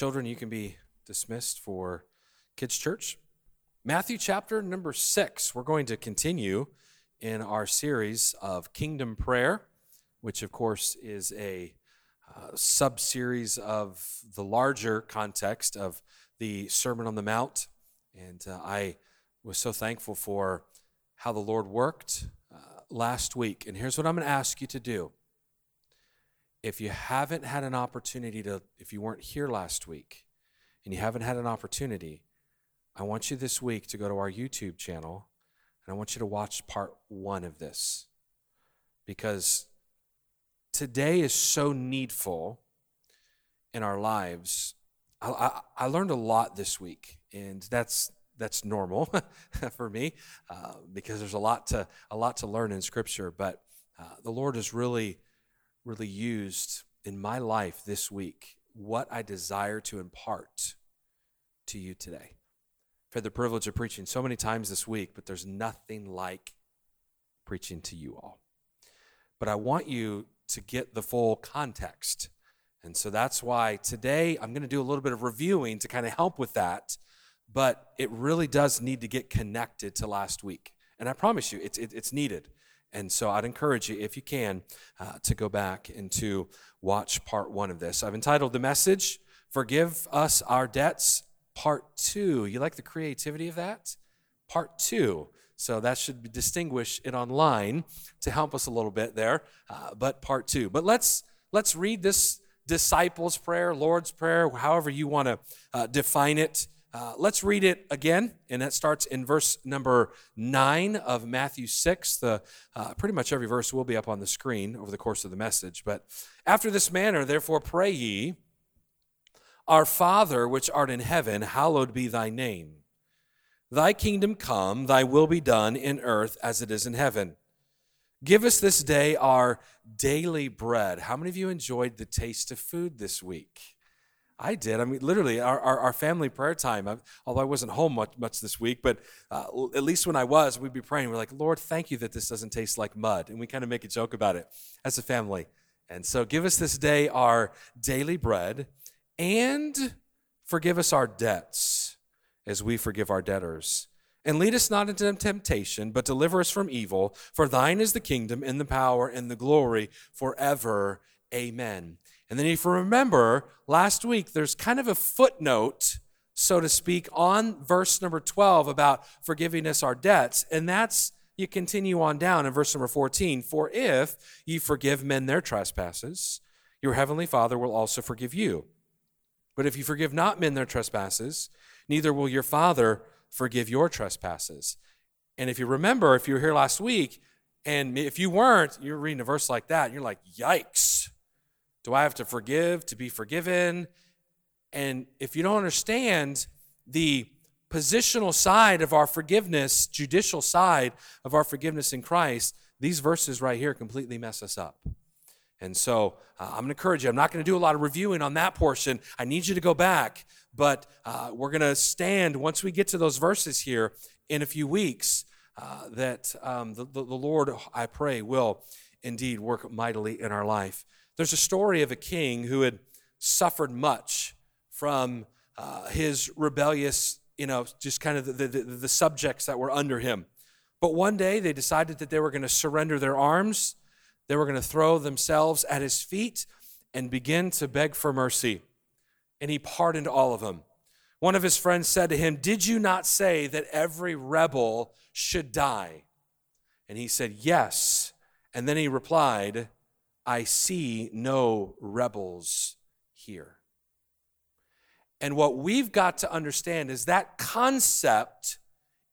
Children, you can be dismissed for Kids Church. Matthew chapter number six. We're going to continue in our series of Kingdom Prayer, which, of course, is a uh, sub series of the larger context of the Sermon on the Mount. And uh, I was so thankful for how the Lord worked uh, last week. And here's what I'm going to ask you to do. If you haven't had an opportunity to, if you weren't here last week and you haven't had an opportunity, I want you this week to go to our YouTube channel and I want you to watch part one of this because today is so needful in our lives. I, I, I learned a lot this week, and that's that's normal for me uh, because there's a lot to a lot to learn in Scripture. But uh, the Lord has really, really used in my life this week what I desire to impart to you today. I've had the privilege of preaching so many times this week, but there's nothing like preaching to you all. But I want you to get the full context. And so that's why today I'm going to do a little bit of reviewing to kind of help with that but it really does need to get connected to last week. And I promise you, it's, it, it's needed. And so I'd encourage you, if you can, uh, to go back and to watch part one of this. I've entitled the message, Forgive Us Our Debts, Part Two. You like the creativity of that? Part Two. So that should distinguish it online to help us a little bit there. Uh, but part two. But let's let's read this disciples' prayer, Lord's prayer, however you want to uh, define it. Uh, let's read it again, and that starts in verse number 9 of Matthew 6. The, uh, pretty much every verse will be up on the screen over the course of the message. But after this manner, therefore, pray ye, Our Father which art in heaven, hallowed be thy name. Thy kingdom come, thy will be done in earth as it is in heaven. Give us this day our daily bread. How many of you enjoyed the taste of food this week? I did. I mean, literally, our, our, our family prayer time, I, although I wasn't home much, much this week, but uh, at least when I was, we'd be praying. We're like, Lord, thank you that this doesn't taste like mud. And we kind of make a joke about it as a family. And so give us this day our daily bread and forgive us our debts as we forgive our debtors. And lead us not into temptation, but deliver us from evil. For thine is the kingdom and the power and the glory forever. Amen. And then, if you remember, last week there's kind of a footnote, so to speak, on verse number 12 about forgiving us our debts. And that's, you continue on down in verse number 14. For if ye forgive men their trespasses, your heavenly Father will also forgive you. But if you forgive not men their trespasses, neither will your Father forgive your trespasses. And if you remember, if you were here last week, and if you weren't, you're reading a verse like that, and you're like, yikes do I have to forgive to be forgiven? And if you don't understand the positional side of our forgiveness, judicial side of our forgiveness in Christ, these verses right here completely mess us up. And so uh, I'm going to encourage you. I'm not going to do a lot of reviewing on that portion. I need you to go back, but uh, we're going to stand once we get to those verses here in a few weeks. Uh, that um, the, the, the Lord, I pray, will indeed work mightily in our life. There's a story of a king who had suffered much from uh, his rebellious, you know, just kind of the, the, the subjects that were under him. But one day they decided that they were going to surrender their arms, they were going to throw themselves at his feet and begin to beg for mercy. And he pardoned all of them. One of his friends said to him, Did you not say that every rebel should die? And he said, Yes. And then he replied, I see no rebels here. And what we've got to understand is that concept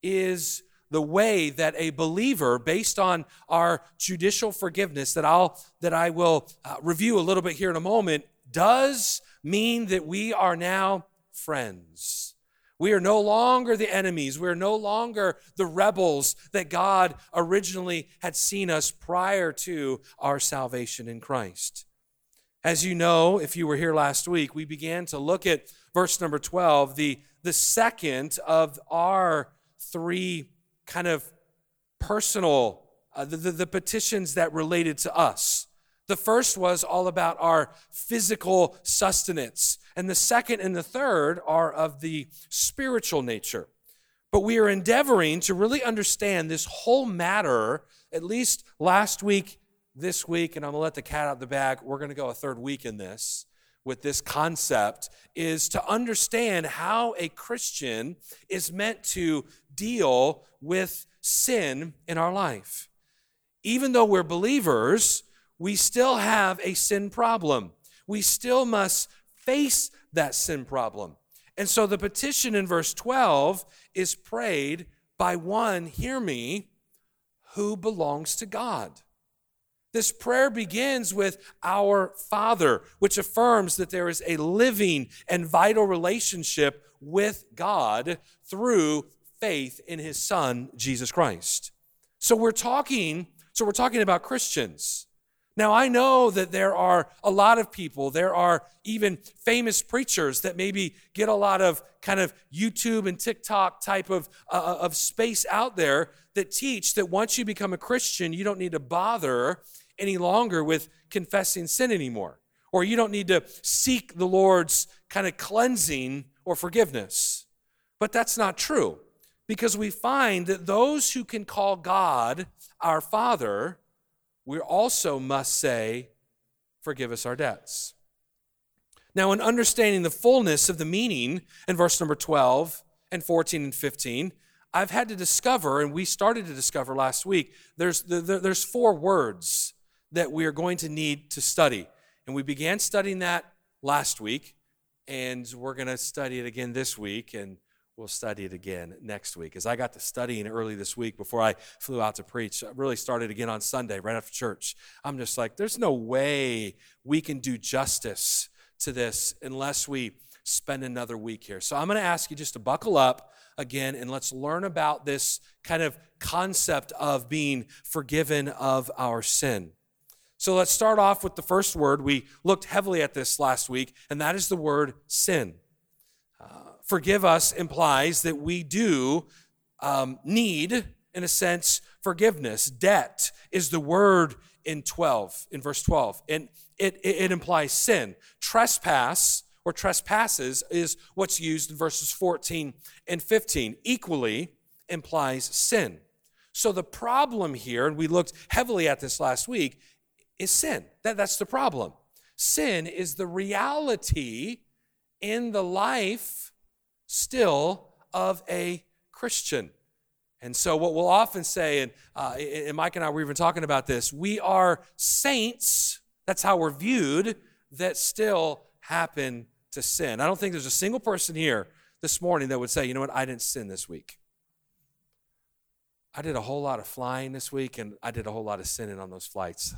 is the way that a believer based on our judicial forgiveness that I'll that I will uh, review a little bit here in a moment does mean that we are now friends. We are no longer the enemies. We are no longer the rebels that God originally had seen us prior to our salvation in Christ. As you know, if you were here last week, we began to look at verse number 12, the, the second of our three kind of personal, uh, the, the, the petitions that related to us. The first was all about our physical sustenance And the second and the third are of the spiritual nature. But we are endeavoring to really understand this whole matter, at least last week, this week, and I'm to let the cat out of the bag. We're to go a third week in this with this concept is to understand how a Christian is meant to deal with sin in our life. Even though we're believers, we still have a sin problem. We still must face that sin problem. And so the petition in verse 12 is prayed by one, hear me, who belongs to God. This prayer begins with our Father, which affirms that there is a living and vital relationship with God through faith in his son Jesus Christ. So we're talking so we're talking about Christians. Now, I know that there are a lot of people, there are even famous preachers that maybe get a lot of kind of YouTube and TikTok type of, uh, uh, of space out there that teach that once you become a Christian, you don't need to bother any longer with confessing sin anymore, or you don't need to seek the Lord's kind of cleansing or forgiveness. But that's not true because we find that those who can call God our Father we also must say, Forgive us our debts. Now, in understanding the fullness of the meaning in verse number 12 and 14 and 15, I've had to discover, and we started to discover last week, there's, there's four words that we are going to need to study. And we began studying that last week, and we're going to study it again this week. And we'll study it again next week. As I got to studying early this week before I flew out to preach, I really started again on Sunday right after church. I'm just like, there's no way we can do justice to this unless we spend another week here. So I'm going to ask you just to buckle up again and let's learn about this kind of concept of being forgiven of our sin. So let's start off with the first word. We looked heavily at this last week, and that is the word sin uh, forgive us implies that we do um, need, in a sense, forgiveness. Debt is the word in 12, in verse 12. And it, it, it implies sin. Trespass or trespasses is what's used in verses 14 and 15. Equally implies sin. So the problem here, and we looked heavily at this last week, is sin. That, that's the problem. Sin is the reality in the life still of a Christian. And so, what we'll often say, and, uh, and Mike and I were even talking about this, we are saints, that's how we're viewed, that still happen to sin. I don't think there's a single person here this morning that would say, you know what, I didn't sin this week. I did a whole lot of flying this week, and I did a whole lot of sinning on those flights.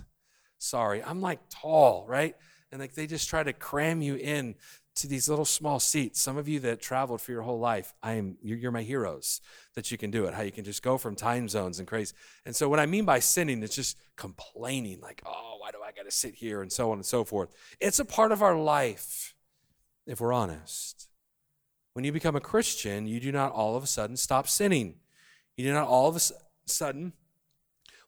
Sorry, I'm like tall, right? And like they just try to cram you in to these little small seats. Some of you that traveled for your whole life, I am you're, you're, my heroes that you can do it. How you can just go from time zones and crazy. And so what I mean by sinning, is just complaining, like, oh, why do I got to sit here and so on and so forth. It's a part of our life, if we're honest. When you become a Christian, you do not all of a sudden stop sinning. You do not all of a sudden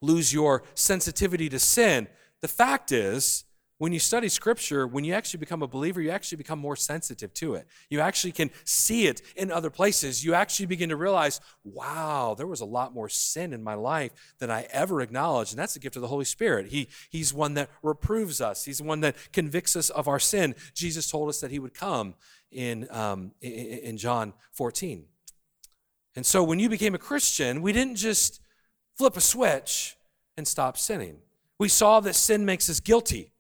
lose your sensitivity to sin. The fact is, when you study scripture, when you actually become a believer, you actually become more sensitive to it. You actually can see it in other places. You actually begin to realize, wow, there was a lot more sin in my life than I ever acknowledged. And that's the gift of the Holy Spirit. He, he's one that reproves us, He's one that convicts us of our sin. Jesus told us that He would come in, um, in, in John 14. And so when you became a Christian, we didn't just flip a switch and stop sinning. We saw that sin makes us guilty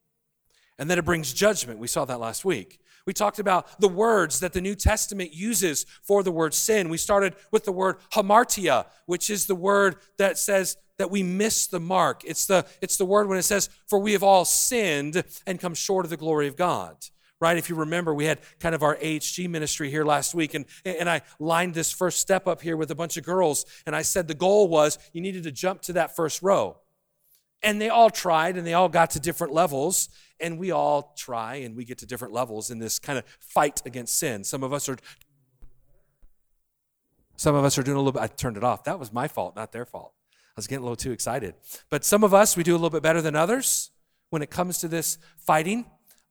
and that it brings judgment. We saw that last week. We talked about the words that the New Testament uses for the word sin. We started with the word hamartia, which is the word that says that we miss the mark. It's the, it's the word when it says, For we have all sinned and come short of the glory of God. Right? If you remember, we had kind of our AHG ministry here last week, and, and I lined this first step up here with a bunch of girls, and I said the goal was you needed to jump to that first row. And they all tried and they all got to different levels. And we all try and we get to different levels in this kind of fight against sin. Some of us are some of us are doing a little bit I turned it off. That was my fault, not their fault. I was getting a little too excited. But some of us we do a little bit better than others when it comes to this fighting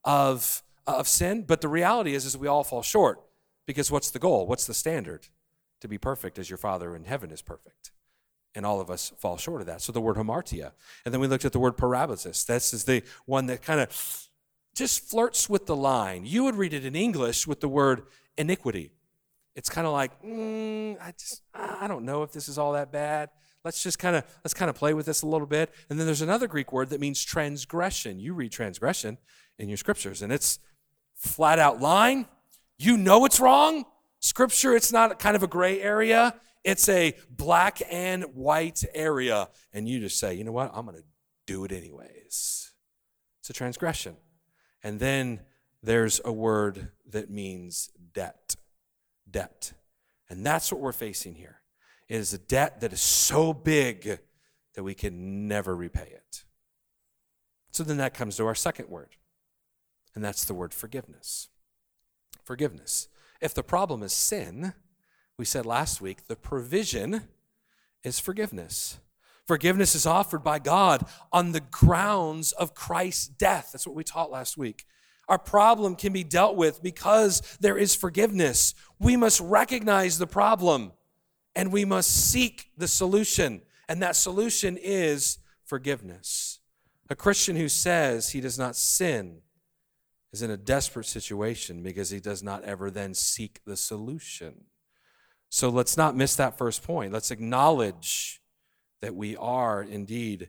of of sin, but the reality is, is we all fall short because what's the goal? What's the standard? To be perfect as your Father in heaven is perfect. And all of us fall short of that. So the word hamartia. And then we looked at the word parabasis. This is the one that kind of just flirts with the line. You would read it in English with the word iniquity. It's kind of like, mm, I just, I don't know if this is all that bad. Let's just kind of let's kind of play with this a little bit. And then there's another Greek word that means transgression. You read transgression in your scriptures, and it's flat out line. You know it's wrong. Scripture, it's not kind of a gray area. It's a black and white area. And you just say, you know what? I'm going to do it anyways. It's a transgression. And then there's a word that means debt. Debt. And that's what we're facing here. It is a debt that is so big that we can never repay it. So then that comes to our second word, and that's the word forgiveness. Forgiveness. If the problem is sin, we said last week, the provision is forgiveness. Forgiveness is offered by God on the grounds of Christ's death. That's what we taught last week. Our problem can be dealt with because there is forgiveness. We must recognize the problem and we must seek the solution. And that solution is forgiveness. A Christian who says he does not sin is in a desperate situation because he does not ever then seek the solution. So let's not miss that first point. Let's acknowledge that we are indeed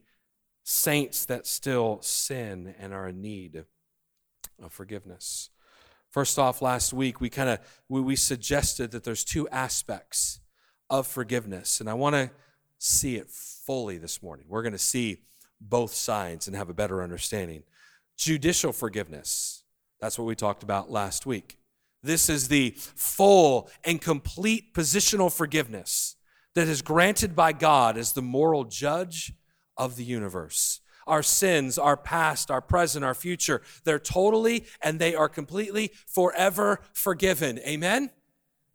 saints that still sin and are in need of forgiveness. First off, last week we kind of we, we suggested that there's two aspects of forgiveness. And I want to see it fully this morning. We're going to see both sides and have a better understanding. Judicial forgiveness. That's what we talked about last week. This is the full and complete positional forgiveness that is granted by God as the moral judge of the universe. Our sins, our past, our present, our future, they're totally and they are completely forever forgiven. Amen?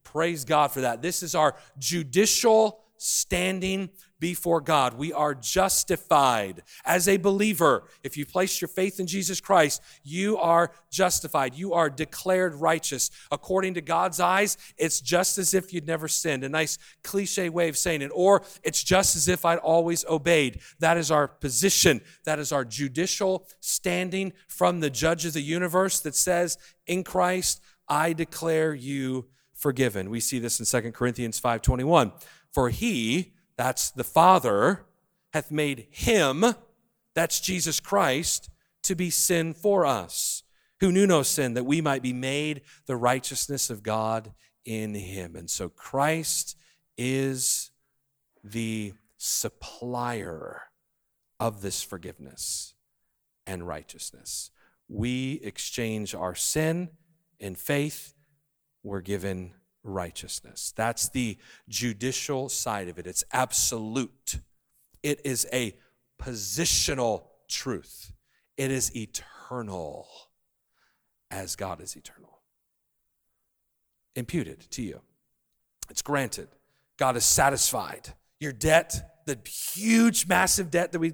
Praise God for that. This is our judicial standing before God. We are justified as a believer. If you place your faith in Jesus Christ, you are justified. You are declared righteous. According to God's eyes, it's just as if you'd never sinned. A nice cliche way of saying it. Or it's just as if I'd always obeyed. That is our position. That is our judicial standing from the judge of the universe that says, In Christ, I declare you forgiven. We see this in 2 Corinthians 5:21. For he, that's the Father, hath made him, that's Jesus Christ, to be sin for us, who knew no sin, that we might be made the righteousness of God in him. And so Christ is the supplier of this forgiveness and righteousness. We exchange our sin in faith we're given righteousness. That's the judicial side of it. It's absolute, it is a positional truth, it is eternal as God is eternal. Imputed to you, it's granted. God is satisfied. Your debt, the huge, massive debt that we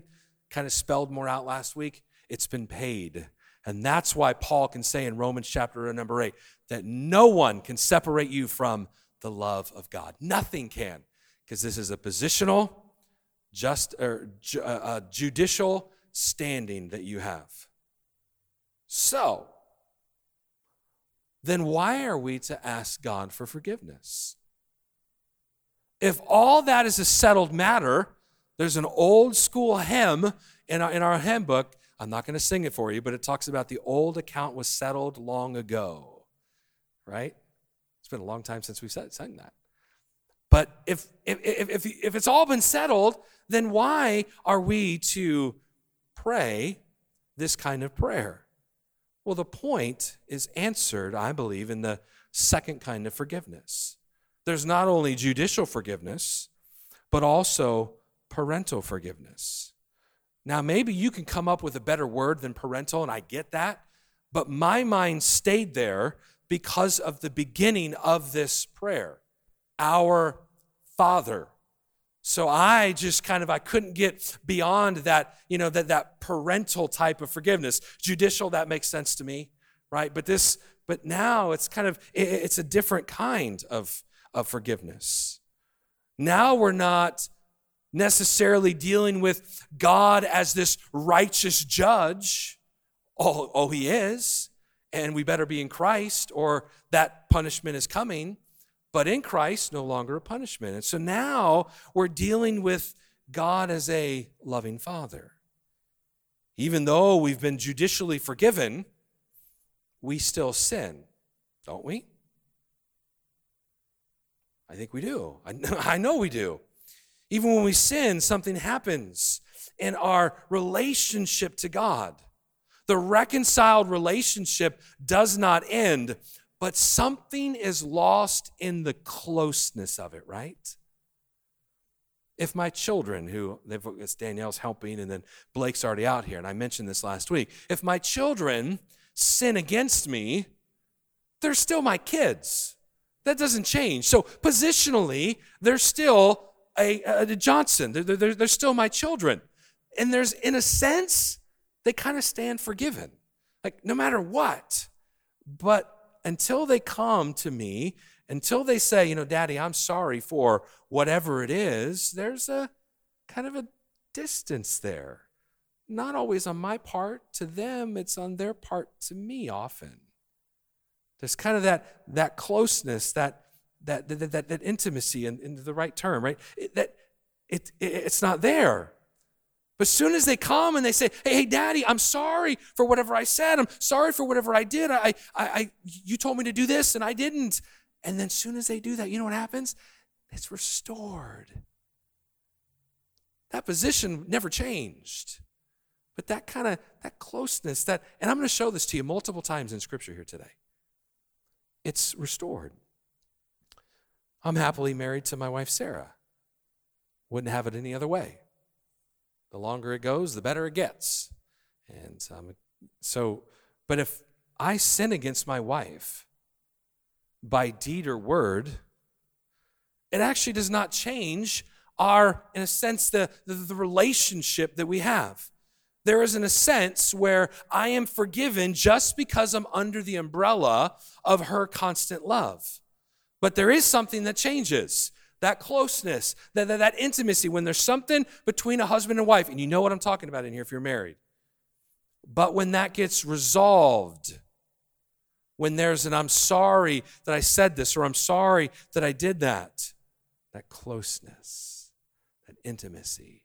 kind of spelled more out last week, it's been paid. And that's why Paul can say in Romans chapter number 8 that no one can separate you from the love of God. Nothing can, because this is a positional, just or uh, a judicial standing that you have. So, then why are we to ask God for forgiveness? If all that is a settled matter, there's an old school hymn in our, in our hymn book I'm not going to sing it for you, but it talks about the old account was settled long ago, right? It's been a long time since we've sang that. But if, if, if, if it's all been settled, then why are we to pray this kind of prayer? Well, the point is answered, I believe, in the second kind of forgiveness. There's not only judicial forgiveness, but also parental forgiveness. Now, maybe you can come up with a better word than parental, and I get that, but my mind stayed there because of the beginning of this prayer Our Father. So I just kind of I couldn't get beyond that, you know, that that parental type of forgiveness. Judicial that makes sense to me, right? But this, but now it's kind of, it's a different kind of, of forgiveness. Now we're not necessarily dealing with God as this righteous judge. Oh, oh, he is, and we better be in Christ, or that punishment is coming. But in Christ, no longer a punishment. And so now we're dealing with God as a loving Father. Even though we've been judicially forgiven, we still sin, don't we? I think we do. I know we do. Even when we sin, something happens in our relationship to God. The reconciled relationship does not end, but something is lost in the closeness of it, right? If my children, who it's Danielle's helping, and then Blake's already out here, and I mentioned this last week, if my children sin against me, they're still my kids. That doesn't change. So positionally, they're still a, a Johnson. They're, they're, they're still my children. And there's, in a sense, they kind of stand forgiven. Like, no matter what. But until they come to me, until they say, you know, Daddy, I'm sorry for whatever it is, there's a kind of a distance there. Not always on my part to them, it's on their part to me often. There's kind of that, that closeness, that that, that, that, that intimacy in, in the right term, right? It, that it, it, it's not there. But as soon as they come and they say, hey, hey, daddy, I'm sorry for whatever I said. I'm sorry for whatever I did. I, I, I, you told me to do this and I didn't. And then as soon as they do that, you know what happens? It's restored. That position never changed. But that kind of, that closeness, that, and I'm going to show this to you multiple times in scripture here today. It's restored. I'm happily married to my wife, Sarah. Wouldn't have it any other way. The longer it goes, the better it gets. And um, so, but if I sin against my wife by deed or word, it actually does not change our, in a sense, the, the, the relationship that we have. There is, in a sense, where I am forgiven just because I'm under the umbrella of her constant love. But there is something that changes that closeness, that, that, that, intimacy, when there's something between a husband and wife, and you know what I'm talking about in here if you're married. But when that gets resolved, when there's an I'm sorry that I said this, or I'm sorry that I did that, that closeness, that intimacy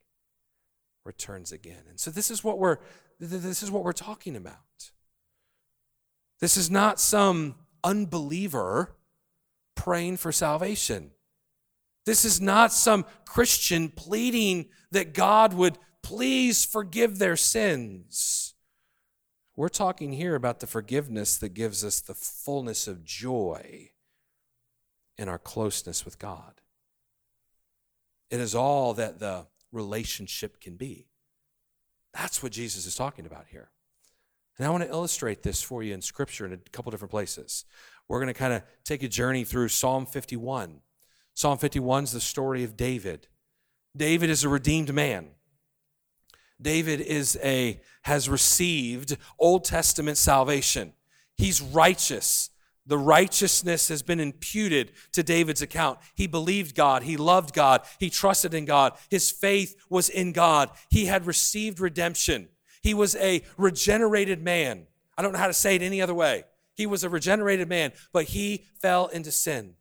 returns again. And so this is what we're this is what we're talking about. This is not some unbeliever praying for salvation. This is not some Christian pleading that God would please forgive their sins. We're talking here about the forgiveness that gives us the fullness of joy in our closeness with God. It is all that the relationship can be. That's what Jesus is talking about here. And I want to illustrate this for you in Scripture in a couple different places we're going to kind of take a journey through Psalm 51. Psalm 51 is the story of David. David is a redeemed man. David is a has received Old Testament salvation. He's righteous. The righteousness has been imputed to David's account. He believed God. He loved God. He trusted in God. His faith was in God. He had received redemption. He was a regenerated man. I don't know how to say it any other way. He was a regenerated man, but he fell into sin.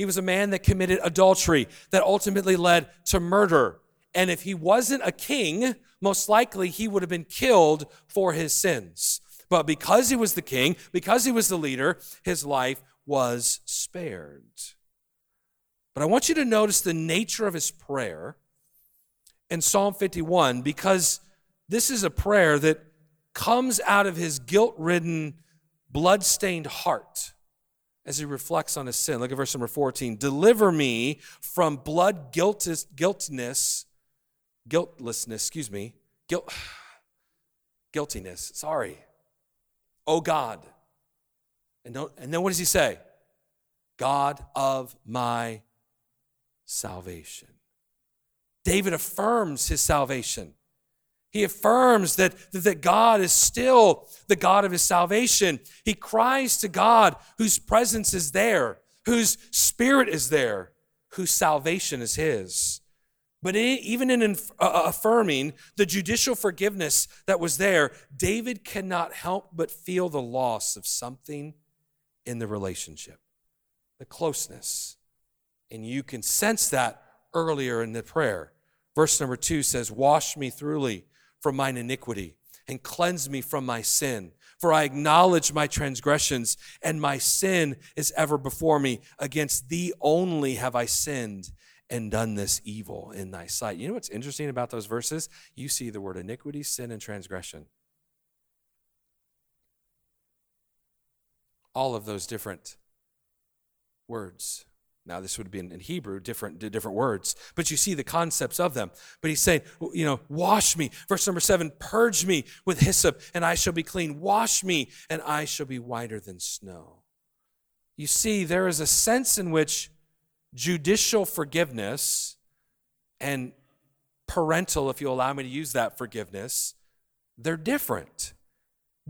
He was a man that committed adultery that ultimately led to murder. And if he wasn't a king, most likely he would have been killed for his sins. But because he was the king, because he was the leader, his life was spared. But I want you to notice the nature of his prayer in Psalm 51 because this is a prayer that comes out of his guilt ridden blood stained heart as he reflects on his sin. Look at verse number 14. Deliver me from blood guiltless, guiltiness, guiltlessness, excuse me, guilt, guiltiness. Sorry. Oh God. And, don't, and then what does he say? God of my salvation. David affirms his salvation. He affirms that, that God is still the God of his salvation. He cries to God whose presence is there, whose spirit is there, whose salvation is his. But even in uh, affirming the judicial forgiveness that was there, David cannot help but feel the loss of something in the relationship, the closeness. And you can sense that earlier in the prayer. Verse number two says, Wash me thoroughly from mine iniquity and cleanse me from my sin. For I acknowledge my transgressions, and my sin is ever before me. Against thee only have I sinned and done this evil in thy sight. You know what's interesting about those verses? You see the word iniquity, sin, and transgression. All of those different words. Now, this would be in Hebrew, different, different words, but you see the concepts of them. But he's saying, you know, wash me. Verse number seven, purge me with hyssop, and I shall be clean. Wash me, and I shall be whiter than snow. You see, there is a sense in which judicial forgiveness and parental, if you allow me to use that forgiveness, they're different.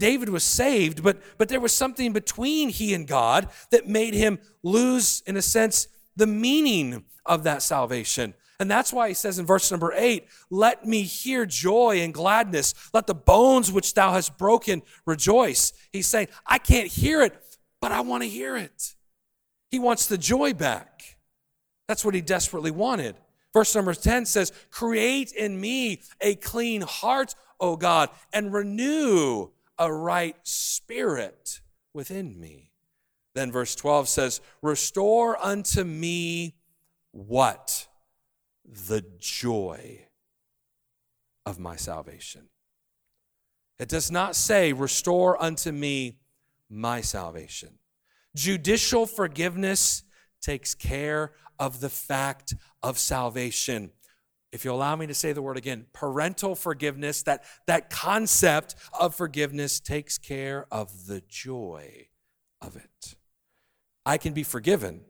David was saved, but, but there was something between he and God that made him lose, in a sense, the meaning of that salvation. And that's why he says in verse number eight, Let me hear joy and gladness. Let the bones which thou hast broken rejoice. He's saying, I can't hear it, but I want to hear it. He wants the joy back. That's what he desperately wanted. Verse number 10 says, Create in me a clean heart, O God, and renew a right spirit within me. Then verse 12 says, Restore unto me what? The joy of my salvation. It does not say, Restore unto me my salvation. Judicial forgiveness takes care of the fact of salvation. If you allow me to say the word again, parental forgiveness, that, that concept of forgiveness takes care of the joy of it. I can be forgiven,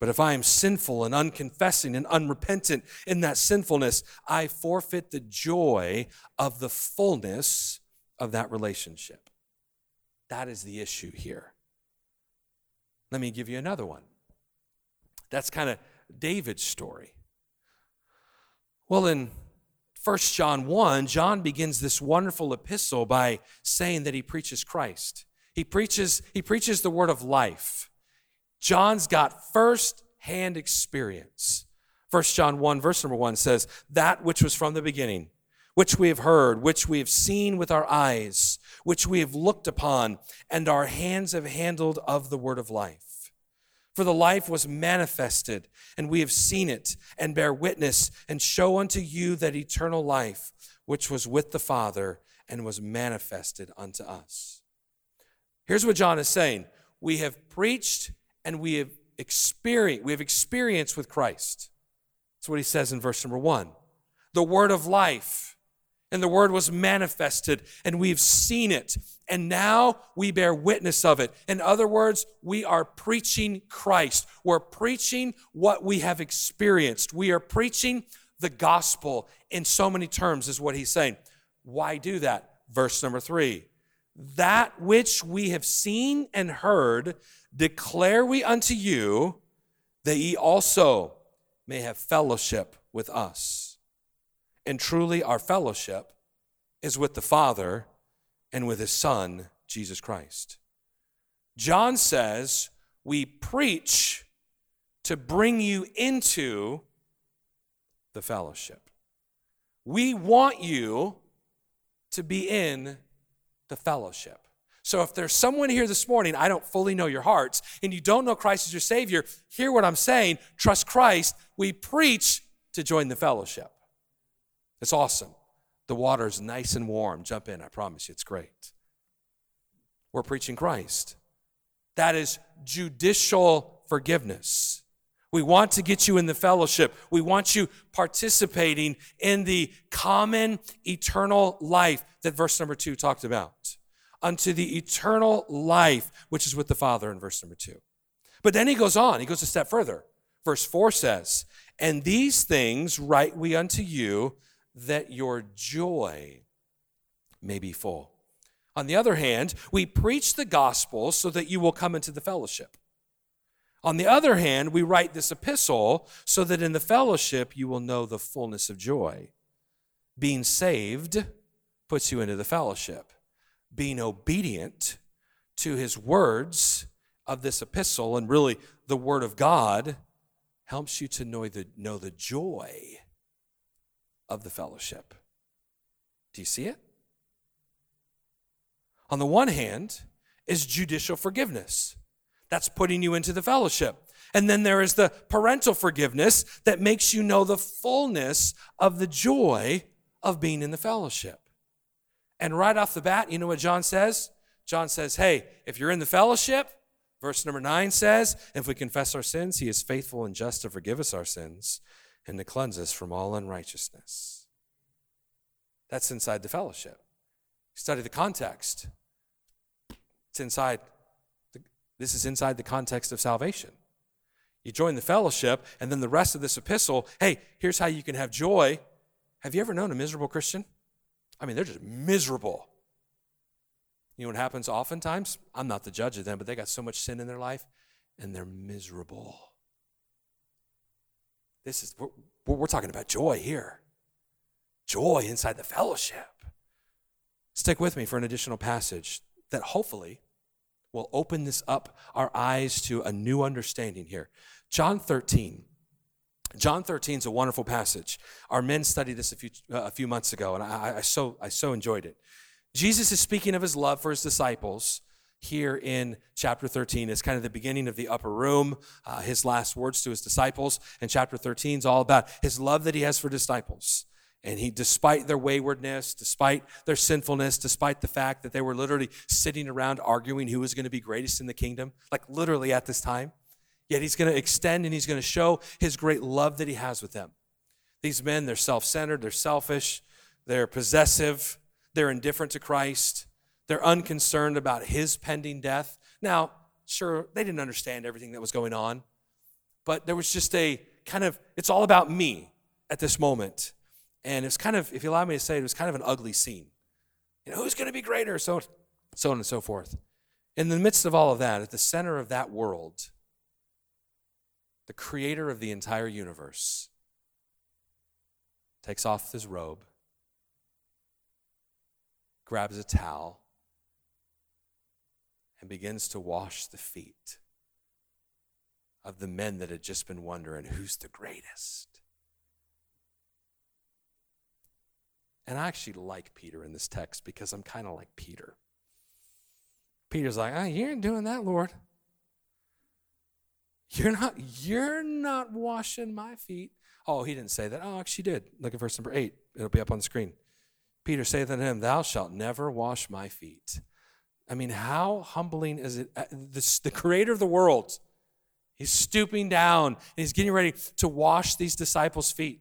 but if I am sinful and unconfessing and unrepentant in that sinfulness, I forfeit the joy of the fullness of that relationship. That is the issue here. Let me give you another one. That's kind of David's story. Well, in 1 John 1, John begins this wonderful epistle by saying that he preaches Christ. He preaches, he preaches the word of life. John's got first hand experience. 1 John 1, verse number 1 says, That which was from the beginning, which we have heard, which we have seen with our eyes, which we have looked upon, and our hands have handled of the word of life. For the life was manifested, and we have seen it, and bear witness, and show unto you that eternal life, which was with the Father, and was manifested unto us. Here's what John is saying We have preached and we have experienced, we have experience with Christ. That's what he says in verse number one. The word of life and the word was manifested, and we've seen it, and now we bear witness of it. In other words, we are preaching Christ. We're preaching what we have experienced. We are preaching the gospel in so many terms, is what he's saying. Why do that? Verse number three that which we have seen and heard declare we unto you, that ye also may have fellowship with us. And truly, our fellowship is with the Father and with His Son, Jesus Christ. John says, We preach to bring you into the fellowship. We want you to be in the fellowship. So if there's someone here this morning, I don't fully know your hearts, and you don't know Christ as your Savior, hear what I'm saying. Trust Christ. We preach to join the fellowship. It's awesome. The water's nice and warm. Jump in, I promise you, it's great. We're preaching Christ. That is judicial forgiveness. We want to get you in the fellowship. We want you participating in the common eternal life that verse number two talked about. Unto the eternal life, which is with the Father in verse number two. But then he goes on, he goes a step further. Verse four says, And these things write we unto you that your joy may be full. On the other hand, we preach the gospel so that you will come into the fellowship. On the other hand, we write this epistle so that in the fellowship you will know the fullness of joy. Being saved puts you into the fellowship. Being obedient to his words of this epistle and really the word of God helps you to know the, know the joy of the fellowship. Do you see it? On the one hand, is judicial forgiveness. That's putting you into the fellowship. And then there is the parental forgiveness that makes you know the fullness of the joy of being in the fellowship. And right off the bat, you know what John says? John says, hey, if you're in the fellowship, verse number nine says, if we confess our sins, he is faithful and just to forgive us our sins and to cleanse us from all unrighteousness. That's inside the fellowship. Study the context. It's inside, the, this is inside the context of salvation. You join the fellowship, and then the rest of this epistle hey, here's how you can have joy. Have you ever known a miserable Christian? I mean, they're just miserable. You know what happens oftentimes? I'm not the judge of them, but they got so much sin in their life and they're miserable. This is, we're, we're talking about joy here. Joy inside the fellowship. Stick with me for an additional passage that hopefully will open this up our eyes to a new understanding here. John 13. John 13 is a wonderful passage. Our men studied this a few, uh, a few months ago, and I, I, so, I so enjoyed it. Jesus is speaking of his love for his disciples here in chapter 13. It's kind of the beginning of the upper room, uh, his last words to his disciples. And chapter 13 is all about his love that he has for disciples. And he, despite their waywardness, despite their sinfulness, despite the fact that they were literally sitting around arguing who was going to be greatest in the kingdom, like literally at this time, yet he's going to extend and he's going to show his great love that he has with them. These men, they're self centered, they're selfish, they're possessive, they're indifferent to Christ. They're unconcerned about his pending death. Now, sure, they didn't understand everything that was going on, but there was just a kind of, it's all about me at this moment. And it's kind of, if you allow me to say it, it was kind of an ugly scene. You know, who's going to be greater? So, so on and so forth. In the midst of all of that, at the center of that world, the creator of the entire universe takes off his robe grabs a towel, and begins to wash the feet of the men that had just been wondering who's the greatest. And I actually like Peter in this text because I'm kind of like Peter. Peter's like, oh, you ain't doing that, Lord. You're not, you're not washing my feet. Oh, he didn't say that. Oh, actually did. Look at verse number eight. It'll be up on the screen. Peter saith unto him, Thou shalt never wash my feet. I mean, how humbling is it? Uh, this, the creator of the world, he's stooping down and he's getting ready to wash these disciples' feet.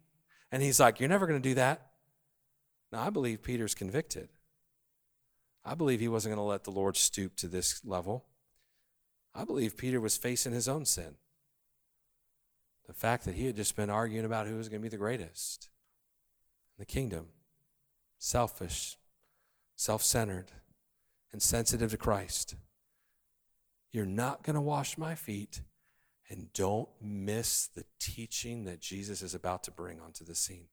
And he's like, You're never going to do that. Now, I believe Peter's convicted. I believe he wasn't going to let the Lord stoop to this level. I believe Peter was facing his own sin. The fact that he had just been arguing about who was going to be the greatest in the kingdom selfish, self centered, and sensitive to Christ. You're not going to wash my feet, and don't miss the teaching that Jesus is about to bring onto the scene.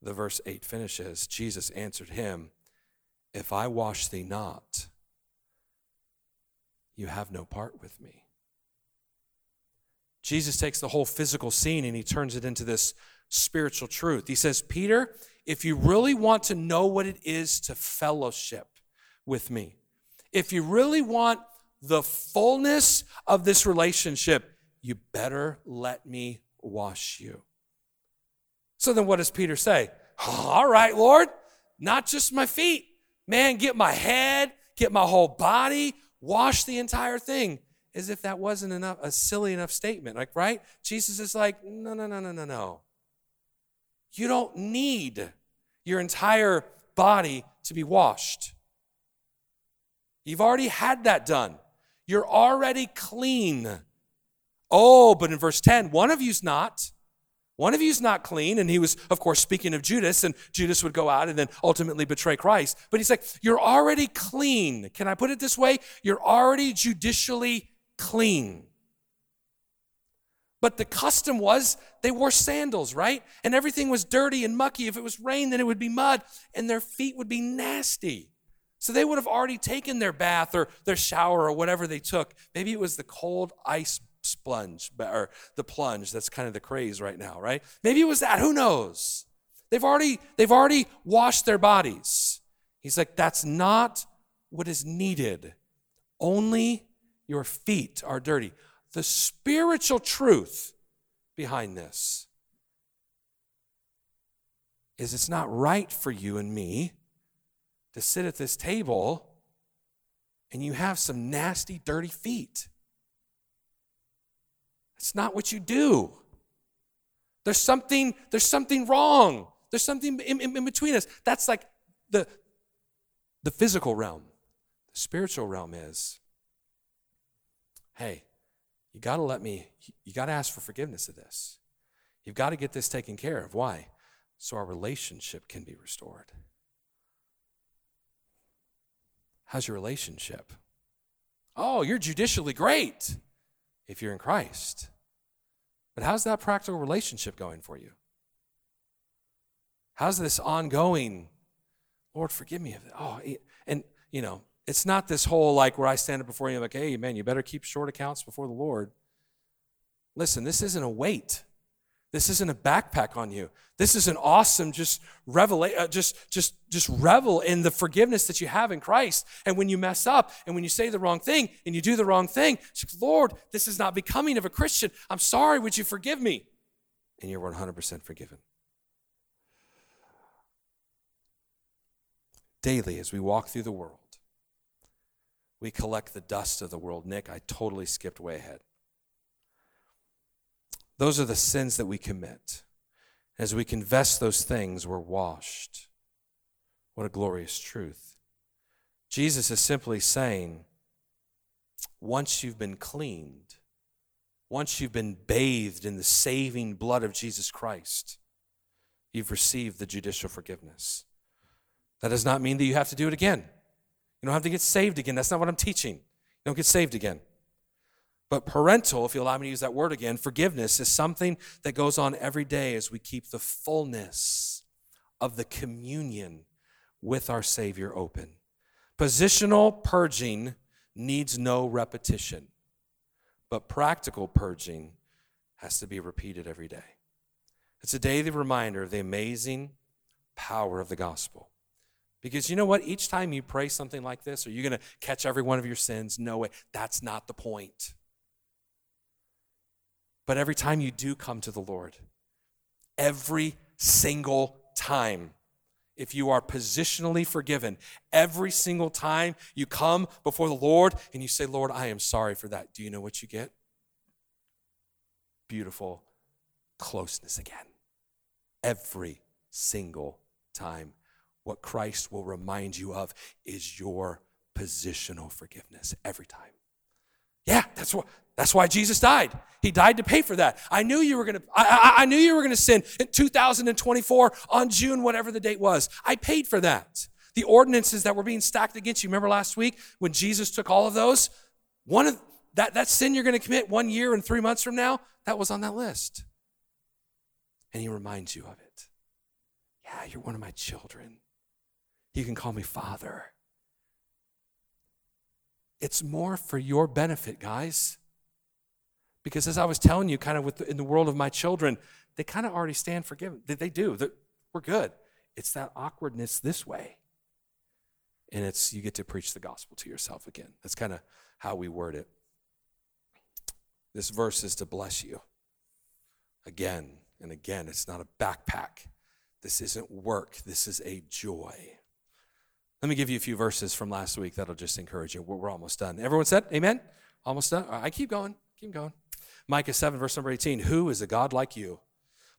The verse 8 finishes Jesus answered him, If I wash thee not, you have no part with me. Jesus takes the whole physical scene and he turns it into this spiritual truth. He says, Peter, if you really want to know what it is to fellowship with me, if you really want the fullness of this relationship, you better let me wash you. So then what does Peter say? All right, Lord, not just my feet. Man, get my head, get my whole body, wash the entire thing. As if that wasn't enough, a silly enough statement. Like, right? Jesus is like, no, no, no, no, no, no. You don't need your entire body to be washed. You've already had that done. You're already clean. Oh, but in verse 10, one of you's not. One of you's not clean. And he was, of course, speaking of Judas, and Judas would go out and then ultimately betray Christ. But he's like, You're already clean. Can I put it this way? You're already judicially clean. But the custom was they wore sandals, right? And everything was dirty and mucky. If it was rain, then it would be mud, and their feet would be nasty. So they would have already taken their bath or their shower or whatever they took. Maybe it was the cold ice sponge or the plunge. That's kind of the craze right now, right? Maybe it was that. Who knows? They've already they've already washed their bodies. He's like, that's not what is needed. Only your feet are dirty. The spiritual truth behind this is it's not right for you and me to sit at this table and you have some nasty, dirty feet. It's not what you do. There's something, there's something wrong. There's something in, in, in between us. That's like the, the physical realm. The spiritual realm is hey, you got to let me, you got to ask for forgiveness of this. You've got to get this taken care of. Why? So our relationship can be restored. How's your relationship? Oh, you're judicially great if you're in Christ. But how's that practical relationship going for you? How's this ongoing, Lord, forgive me of it? Oh, and, you know, it's not this whole like where I stand up before you, like, hey, man, you better keep short accounts before the Lord. Listen, this isn't a weight. This isn't a backpack on you. This is an awesome just revel, uh, just just just revel in the forgiveness that you have in Christ. And when you mess up and when you say the wrong thing and you do the wrong thing, Lord, this is not becoming of a Christian. I'm sorry. Would you forgive me? And you're 100% forgiven. Daily, as we walk through the world, we collect the dust of the world. Nick, I totally skipped way ahead. Those are the sins that we commit. As we confess those things, we're washed. What a glorious truth. Jesus is simply saying, once you've been cleaned, once you've been bathed in the saving blood of Jesus Christ, you've received the judicial forgiveness. That does not mean that you have to do it again. You don't have to get saved again. That's not what I'm teaching. You don't get saved again. But parental, if you allow me to use that word again, forgiveness is something that goes on every day as we keep the fullness of the communion with our Savior open. Positional purging needs no repetition, but practical purging has to be repeated every day. It's a daily reminder of the amazing power of the gospel. Because you know what? Each time you pray something like this, are you going to catch every one of your sins? No way. That's not the point. But every time you do come to the Lord, every single time, if you are positionally forgiven, every single time you come before the Lord and you say, Lord, I am sorry for that, do you know what you get? Beautiful closeness again. Every single time. What Christ will remind you of is your positional forgiveness every time. Yeah, that's what that's why Jesus died. He died to pay for that. I knew you were to, I, I, I, knew you were to sin in 2024 on June, whatever the date was. I paid for that. The ordinances that were being stacked against you. Remember last week when Jesus took all of those? One of that, that sin you're to commit one year and three months from now, that was on that list. And he reminds you of it. Yeah, you're one of my children. You can call me father. It's more for your benefit, guys. Because as I was telling you, kind of with the, in the world of my children, they kind of already stand forgiven. They, they do. They're, we're good. It's that awkwardness this way. And it's you get to preach the gospel to yourself again. That's kind of how we word it. This verse is to bless you again and again. It's not a backpack. This isn't work. This is a joy. Let me give you a few verses from last week that'll just encourage you. We're, we're almost done. Everyone said, Amen? Almost done? I keep going. Keep going. Micah 7, verse number 18 Who is a God like you,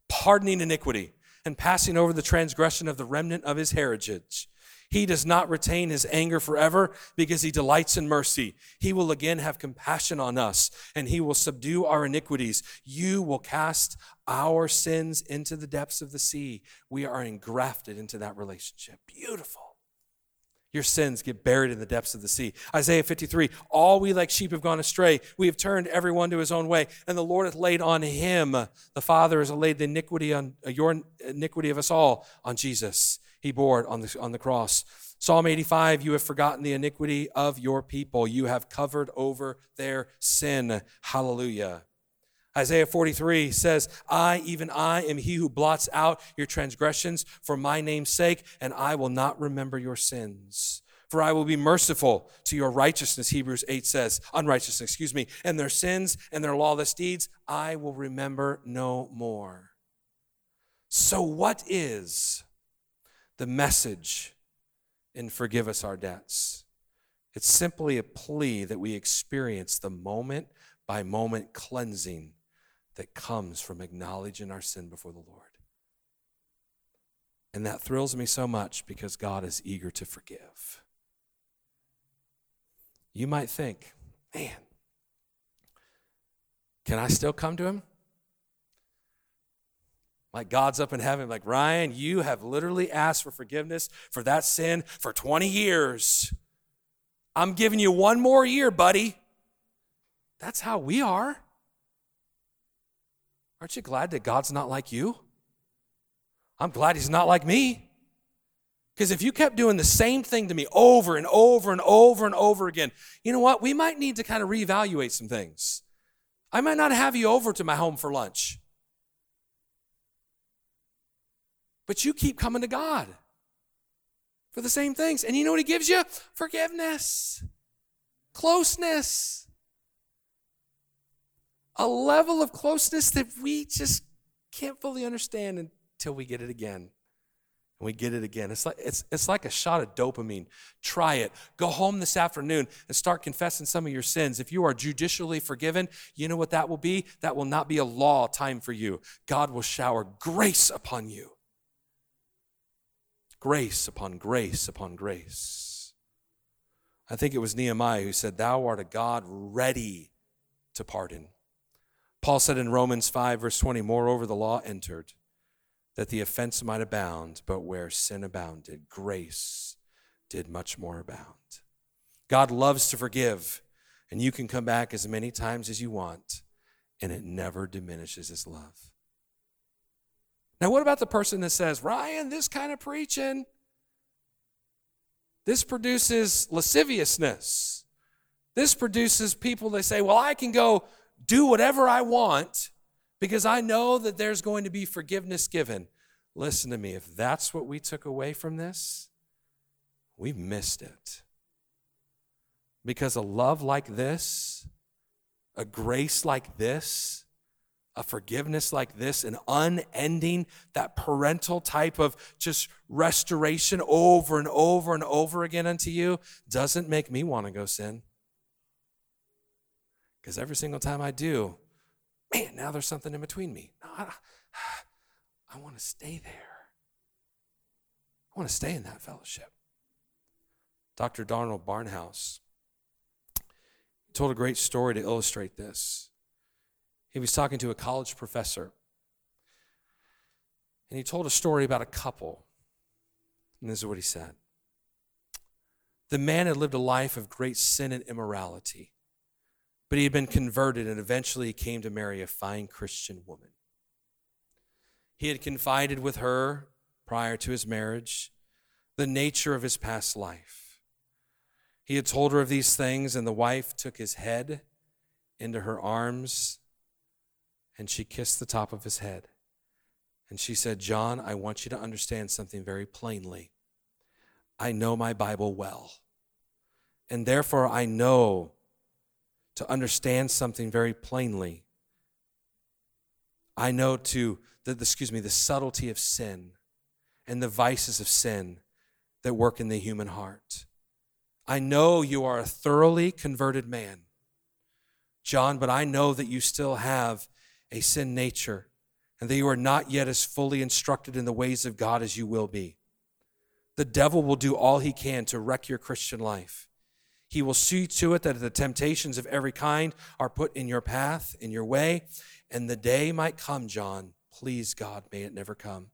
pardoning iniquity and passing over the transgression of the remnant of his heritage? He does not retain his anger forever because he delights in mercy. He will again have compassion on us and he will subdue our iniquities. You will cast our sins into the depths of the sea. We are engrafted into that relationship. Beautiful. Your sins get buried in the depths of the sea. Isaiah 53 All we like sheep have gone astray. We have turned everyone to his own way, and the Lord hath laid on him, the Father has laid the iniquity on uh, your iniquity of us all on Jesus he bore it on the, on the cross. Psalm 85, you have forgotten the iniquity of your people. You have covered over their sin. Hallelujah. Isaiah 43 says, I, even I, am he who blots out your transgressions for my name's sake, and I will not remember your sins. For I will be merciful to your righteousness, Hebrews 8 says, unrighteousness, excuse me, and their sins and their lawless deeds I will remember no more. So, what is the message in Forgive Us Our Debts. It's simply a plea that we experience the moment by moment cleansing that comes from acknowledging our sin before the Lord. And that thrills me so much because God is eager to forgive. You might think, man, can I still come to Him? Like God's up in heaven, like, Ryan, you have literally asked for forgiveness for that sin for 20 years. I'm giving you one more year, buddy. That's how we are. Aren't you glad that God's not like you? I'm glad He's not like me. Because if you kept doing the same thing to me over and over and over and over again, you know what? We might need to kind of reevaluate some things. I might not have you over to my home for lunch. But you keep coming to God for the same things. And you know what He gives you? Forgiveness, closeness, a level of closeness that we just can't fully understand until we get it again. And we get it again. It's like, it's, it's like a shot of dopamine. Try it. Go home this afternoon and start confessing some of your sins. If you are judicially forgiven, you know what that will be? That will not be a law time for you. God will shower grace upon you grace upon grace upon grace. I think it was Nehemiah who said, Thou art a God ready to pardon. Paul said in Romans 5, verse 20, Moreover, the law entered that the offense might abound, but where sin abounded, grace did much more abound. God loves to forgive, and you can come back as many times as you want, and it never diminishes his love. Now, what about the person that says, Ryan, this kind of preaching, this produces lasciviousness. This produces people that say, well, I can go do whatever I want because I know that there's going to be forgiveness given. Listen to me, if that's what we took away from this, we've missed it. Because a love like this, a grace like this, a forgiveness like this, an unending, that parental type of just restoration over and over and over again unto you, doesn't make me want to go sin. Because every single time I do, man, now there's something in between me. No, I, I want to stay there. I want to stay in that fellowship. Dr. Donald Barnhouse told a great story to illustrate this. He was talking to a college professor. And he told a story about a couple. And this is what he said The man had lived a life of great sin and immorality, but he had been converted and eventually came to marry a fine Christian woman. He had confided with her prior to his marriage the nature of his past life. He had told her of these things, and the wife took his head into her arms and she kissed the top of his head. And she said, John, I want you to understand something very plainly. I know my Bible well. And therefore, I know to understand something very plainly. I know to, the, excuse me, the subtlety of sin and the vices of sin that work in the human heart. I know you are a thoroughly converted man, John, but I know that you still have a sin nature and that you are not yet as fully instructed in the ways of God as you will be. the devil will do all he can to wreck your Christian life. He will see to it that the temptations of every kind are put in your path, in your way, and the day might come, John. Please, God, may it never come.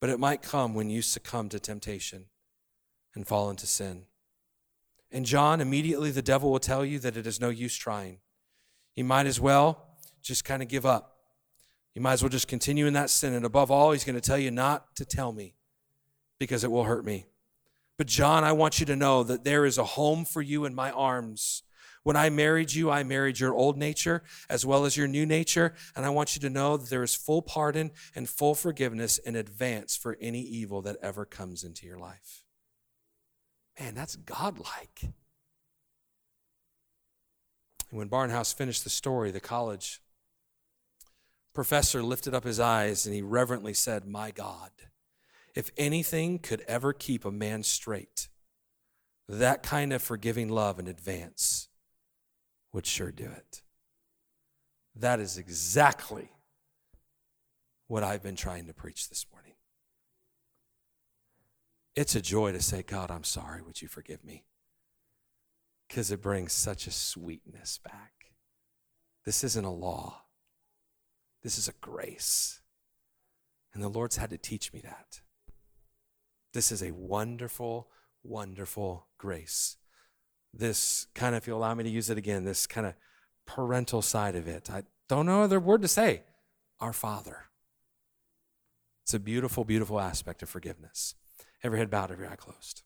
But it might come when you succumb to temptation and fall into sin. And John, immediately the devil will tell you that it is no use trying. You might as well just kind of give up. You might as well just continue in that sin. And above all, he's going to tell you not to tell me because it will hurt me. But, John, I want you to know that there is a home for you in my arms. When I married you, I married your old nature as well as your new nature. And I want you to know that there is full pardon and full forgiveness in advance for any evil that ever comes into your life. Man, that's godlike. And when Barnhouse finished the story, the college professor lifted up his eyes and he reverently said, My God, if anything could ever keep a man straight, that kind of forgiving love in advance would sure do it. That is exactly what I've been trying to preach this morning. It's a joy to say, God, I'm sorry. Would you forgive me? Because it brings such a sweetness back. This isn't a law, this is a grace. And the Lord's had to teach me that. This is a wonderful, wonderful grace. This kind of, if you allow me to use it again, this kind of parental side of it. I don't know other word to say. Our Father. It's a beautiful, beautiful aspect of forgiveness. Every head bowed, every eye closed.